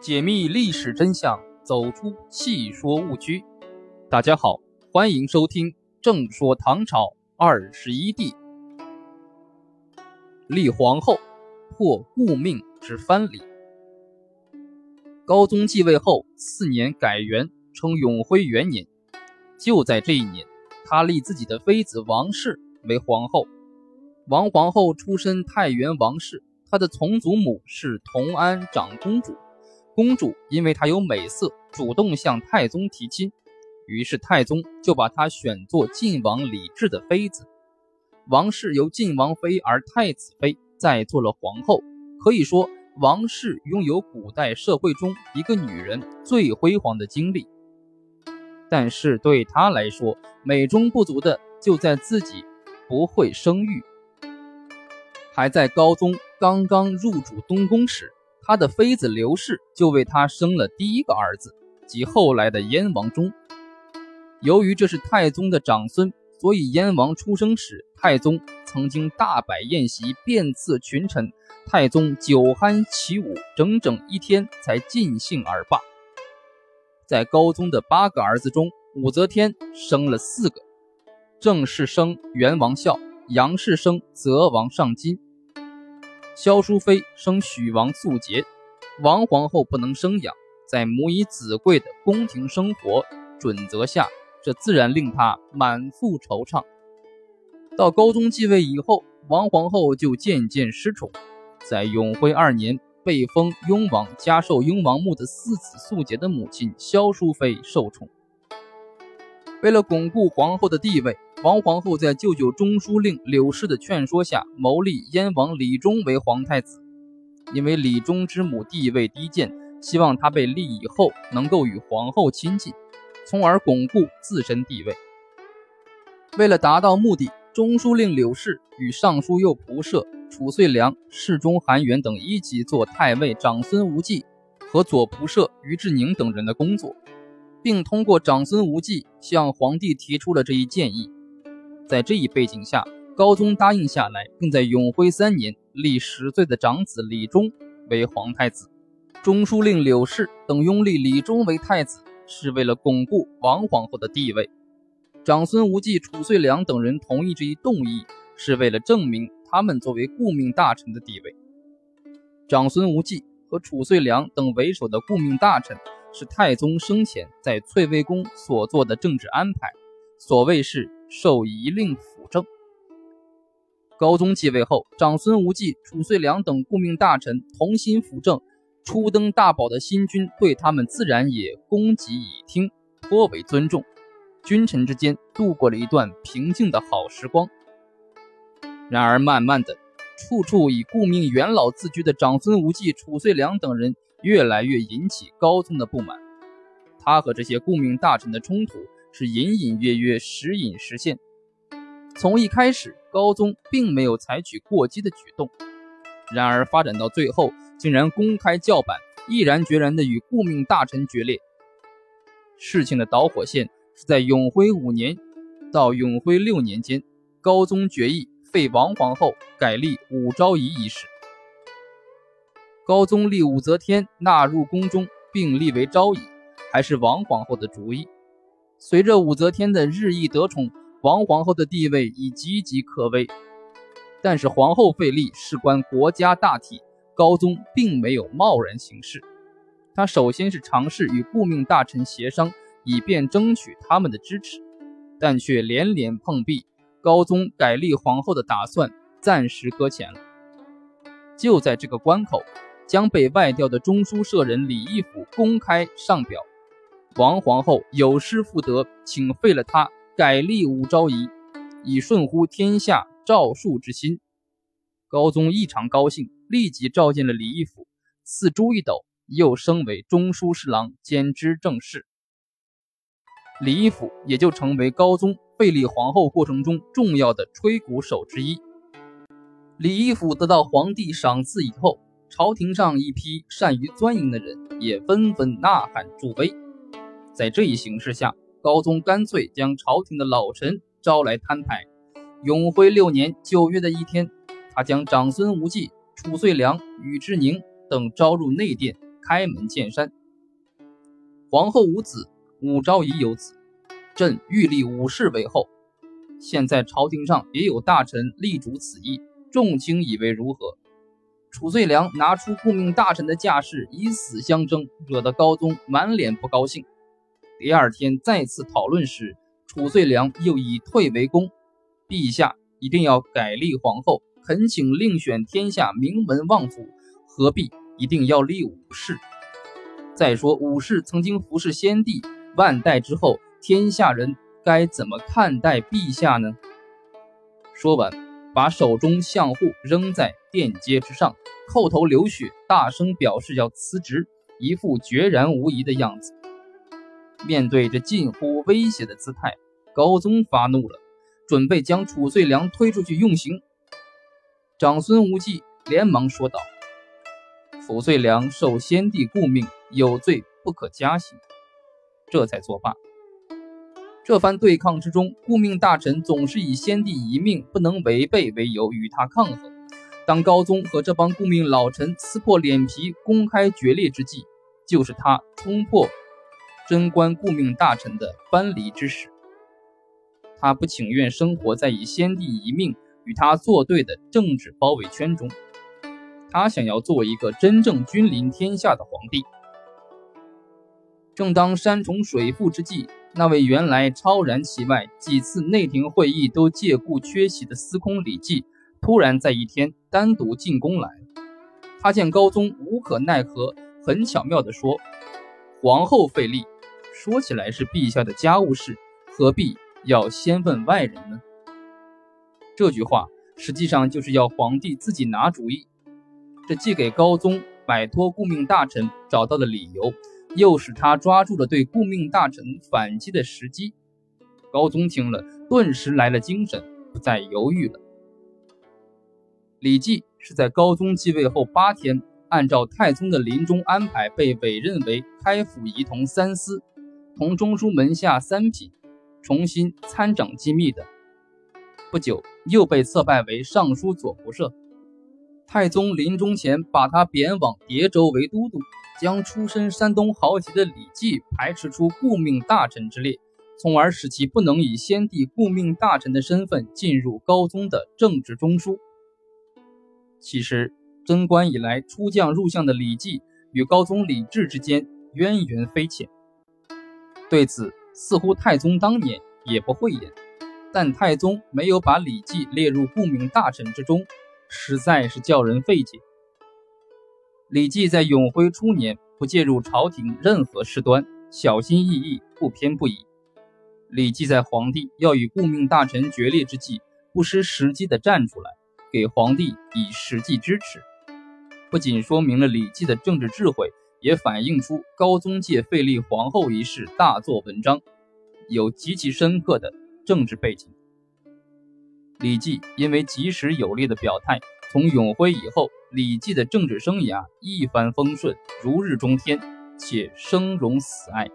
解密历史真相，走出戏说误区。大家好，欢迎收听《正说唐朝二十一帝》。立皇后，破顾命之藩篱。高宗继位后四年改元，称永徽元年。就在这一年，他立自己的妃子王氏为皇后。王皇后出身太原王氏，她的从祖母是同安长公主。公主因为她有美色，主动向太宗提亲，于是太宗就把她选做晋王李治的妃子。王氏由晋王妃而太子妃，再做了皇后。可以说，王氏拥有古代社会中一个女人最辉煌的经历。但是对她来说，美中不足的就在自己不会生育。还在高宗刚刚入主东宫时。他的妃子刘氏就为他生了第一个儿子，即后来的燕王忠。由于这是太宗的长孙，所以燕王出生时，太宗曾经大摆宴席，遍赐群臣。太宗酒酣起舞，整整一天才尽兴而罢。在高宗的八个儿子中，武则天生了四个：郑氏生元王孝，杨氏生泽王上金。萧淑妃生许王素洁，王皇后不能生养，在母以子贵的宫廷生活准则下，这自然令她满腹惆怅。到高宗继位以后，王皇后就渐渐失宠，在永徽二年被封雍王，加授雍王墓的四子素洁的母亲萧淑妃受宠。为了巩固皇后的地位。王皇后在舅舅中书令柳氏的劝说下，谋立燕王李忠为皇太子。因为李忠之母地位低贱，希望他被立以后能够与皇后亲近，从而巩固自身地位。为了达到目的，中书令柳氏与尚书右仆射褚遂良、侍中韩元等一起做太尉长孙无忌和左仆射于志宁等人的工作，并通过长孙无忌向皇帝提出了这一建议。在这一背景下，高宗答应下来，并在永徽三年立十岁的长子李忠为皇太子。中书令柳氏等拥立李忠为太子，是为了巩固王皇后的地位。长孙无忌、褚遂良等人同意这一动议，是为了证明他们作为顾命大臣的地位。长孙无忌和褚遂良等为首的顾命大臣，是太宗生前在翠微宫所做的政治安排。所谓是。受遗令辅政。高宗继位后，长孙无忌、褚遂良等顾命大臣同心辅政，初登大宝的新君对他们自然也恭给以听，颇为尊重。君臣之间度过了一段平静的好时光。然而，慢慢的，处处以顾命元老自居的长孙无忌、褚遂良等人越来越引起高宗的不满。他和这些顾命大臣的冲突。是隐隐约约、时隐时现。从一开始，高宗并没有采取过激的举动，然而发展到最后，竟然公开叫板，毅然决然地与顾命大臣决裂。事情的导火线是在永徽五年到永徽六年间，高宗决议废王皇后，改立武昭仪一事。高宗立武则天纳入宫中，并立为昭仪，还是王皇后的主意。随着武则天的日益得宠，王皇后的地位已岌岌可危。但是皇后废立事关国家大体，高宗并没有贸然行事。他首先是尝试与顾命大臣协商，以便争取他们的支持，但却连连碰壁。高宗改立皇后的打算暂时搁浅了。就在这个关口，将被外调的中书舍人李义府公开上表。王皇后有失妇德，请废了她，改立武昭仪，以顺乎天下诏术之心。高宗异常高兴，立即召见了李义府，赐朱一斗，又升为中书侍郎兼知政事。李义府也就成为高宗废立皇后过程中重要的吹鼓手之一。李义府得到皇帝赏赐以后，朝廷上一批善于钻营的人也纷纷呐喊助威。在这一形势下，高宗干脆将朝廷的老臣招来摊牌。永徽六年九月的一天，他将长孙无忌、褚遂良、宇志宁等招入内殿，开门见山。皇后无子，武昭仪有子，朕欲立武氏为后。现在朝廷上也有大臣力主此意，众卿以为如何？褚遂良拿出顾命大臣的架势，以死相争，惹得高宗满脸不高兴。第二天再次讨论时，褚遂良又以退为攻。陛下一定要改立皇后，恳请另选天下名门望族，何必一定要立武氏？再说武氏曾经服侍先帝万代之后，天下人该怎么看待陛下呢？说完。把手中相护扔在殿阶之上，叩头流血，大声表示要辞职，一副决然无疑的样子。面对这近乎威胁的姿态，高宗发怒了，准备将褚遂良推出去用刑。长孙无忌连忙说道：“褚遂良受先帝顾命，有罪不可加刑。”这才作罢。这番对抗之中，顾命大臣总是以先帝遗命不能违背为由与他抗衡。当高宗和这帮顾命老臣撕破脸皮、公开决裂之际，就是他冲破贞观顾命大臣的藩篱之时。他不情愿生活在以先帝遗命与他作对的政治包围圈中，他想要做一个真正君临天下的皇帝。正当山重水复之际。那位原来超然其外，几次内廷会议都借故缺席的司空李绩，突然在一天单独进宫来。他见高宗无可奈何，很巧妙地说：“皇后废立，说起来是陛下的家务事，何必要先问外人呢？”这句话实际上就是要皇帝自己拿主意，这既给高宗摆脱顾命大臣找到了理由。又使他抓住了对顾命大臣反击的时机。高宗听了，顿时来了精神，不再犹豫了。李绩是在高宗继位后八天，按照太宗的临终安排，被委任为开府仪同三司，同中书门下三品，重新参掌机密的。不久，又被册拜为尚书左仆射。太宗临终前，把他贬往叠州为都督。将出身山东豪杰的李绩排斥出顾命大臣之列，从而使其不能以先帝顾命大臣的身份进入高宗的政治中枢。其实，贞观以来出将入相的李绩与高宗李治之间渊源非浅。对此，似乎太宗当年也不讳言，但太宗没有把李绩列入顾命大臣之中，实在是叫人费解。李绩在永徽初年不介入朝廷任何事端，小心翼翼，不偏不倚。李绩在皇帝要与顾命大臣决裂之际，不失时机地站出来，给皇帝以实际支持，不仅说明了李绩的政治智慧，也反映出高宗借废立皇后一事大做文章，有极其深刻的政治背景。李绩因为及时有力的表态，从永徽以后。李绩的政治生涯一帆风顺，如日中天，且生荣死爱。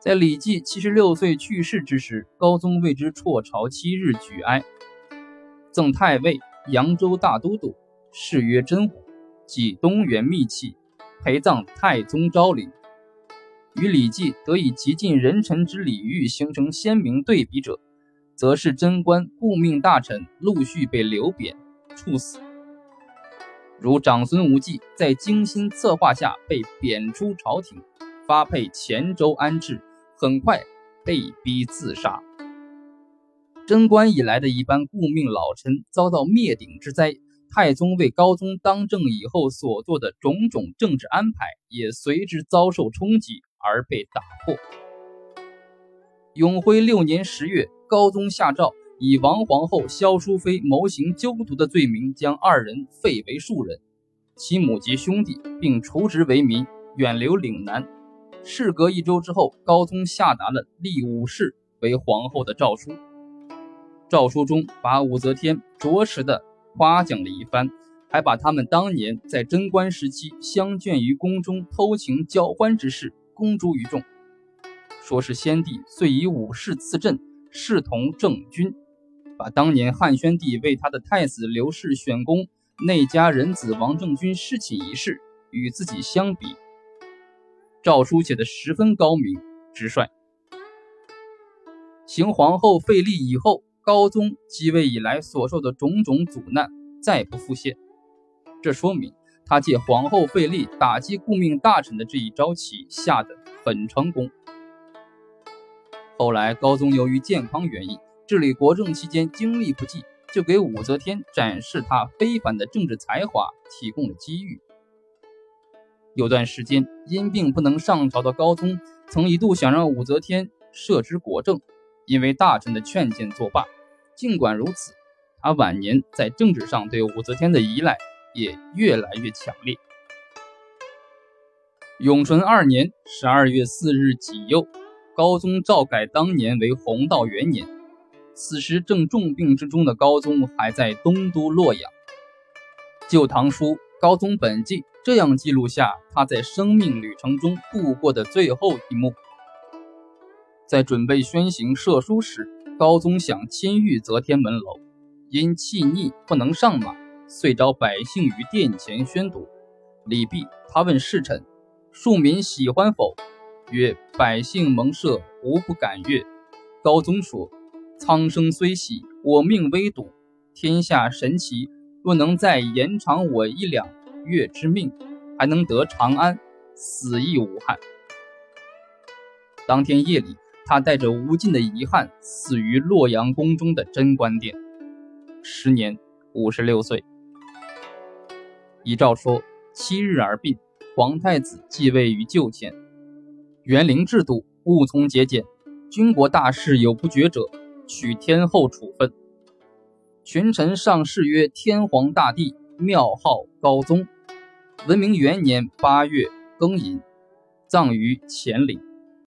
在李绩七十六岁去世之时，高宗为之辍朝七日举哀，赠太尉、扬州大都督，谥曰真武，即东园密器，陪葬太宗昭陵。与李绩得以极尽人臣之礼遇形成鲜明对比者，则是贞观顾命大臣陆续被流贬、处死。如长孙无忌在精心策划下被贬出朝廷，发配黔州安置，很快被逼自杀。贞观以来的一般顾命老臣遭到灭顶之灾，太宗为高宗当政以后所做的种种政治安排也随之遭受冲击而被打破。永徽六年十月，高宗下诏。以王皇后萧淑妃谋行纠毒的罪名，将二人废为庶人，其母及兄弟并除职为民，远流岭南。事隔一周之后，高宗下达了立武氏为皇后的诏书。诏书中把武则天着实的夸奖了一番，还把他们当年在贞观时期相眷于宫中偷情交欢之事公诸于众，说是先帝遂以武氏赐朕，视同正君。把当年汉宣帝为他的太子刘氏选宫内家人子王政君侍寝一事，与自己相比，诏书写的十分高明直率。行皇后废立以后，高宗继位以来所受的种种阻难再不复现，这说明他借皇后废立打击顾命大臣的这一招棋下得很成功。后来高宗由于健康原因，治理国政期间精力不济。就给武则天展示他非凡的政治才华提供了机遇。有段时间因病不能上朝的高宗，曾一度想让武则天摄之国政，因为大臣的劝谏作罢。尽管如此，他晚年在政治上对武则天的依赖也越来越强烈。永淳二年十二月四日己酉，高宗诏改当年为弘道元年。此时正重病之中的高宗还在东都洛阳，《旧唐书·高宗本纪》这样记录下他在生命旅程中度过的最后一幕：在准备宣行赦书时，高宗想亲御则天门楼，因气逆不能上马，遂召百姓于殿前宣读。礼毕，他问侍臣：“庶民喜欢否？”曰：“百姓蒙赦，无不感悦。”高宗说。苍生虽喜，我命微笃。天下神奇，若能再延长我一两月之命，还能得长安，死亦无憾。当天夜里，他带着无尽的遗憾，死于洛阳宫中的贞观殿，时年五十六岁。遗诏说：七日而病，皇太子继位于旧前。元陵制度，务从节俭，军国大事有不决者。取天后处分，群臣上谥曰天皇大帝，庙号高宗。文明元年八月庚寅，葬于乾陵。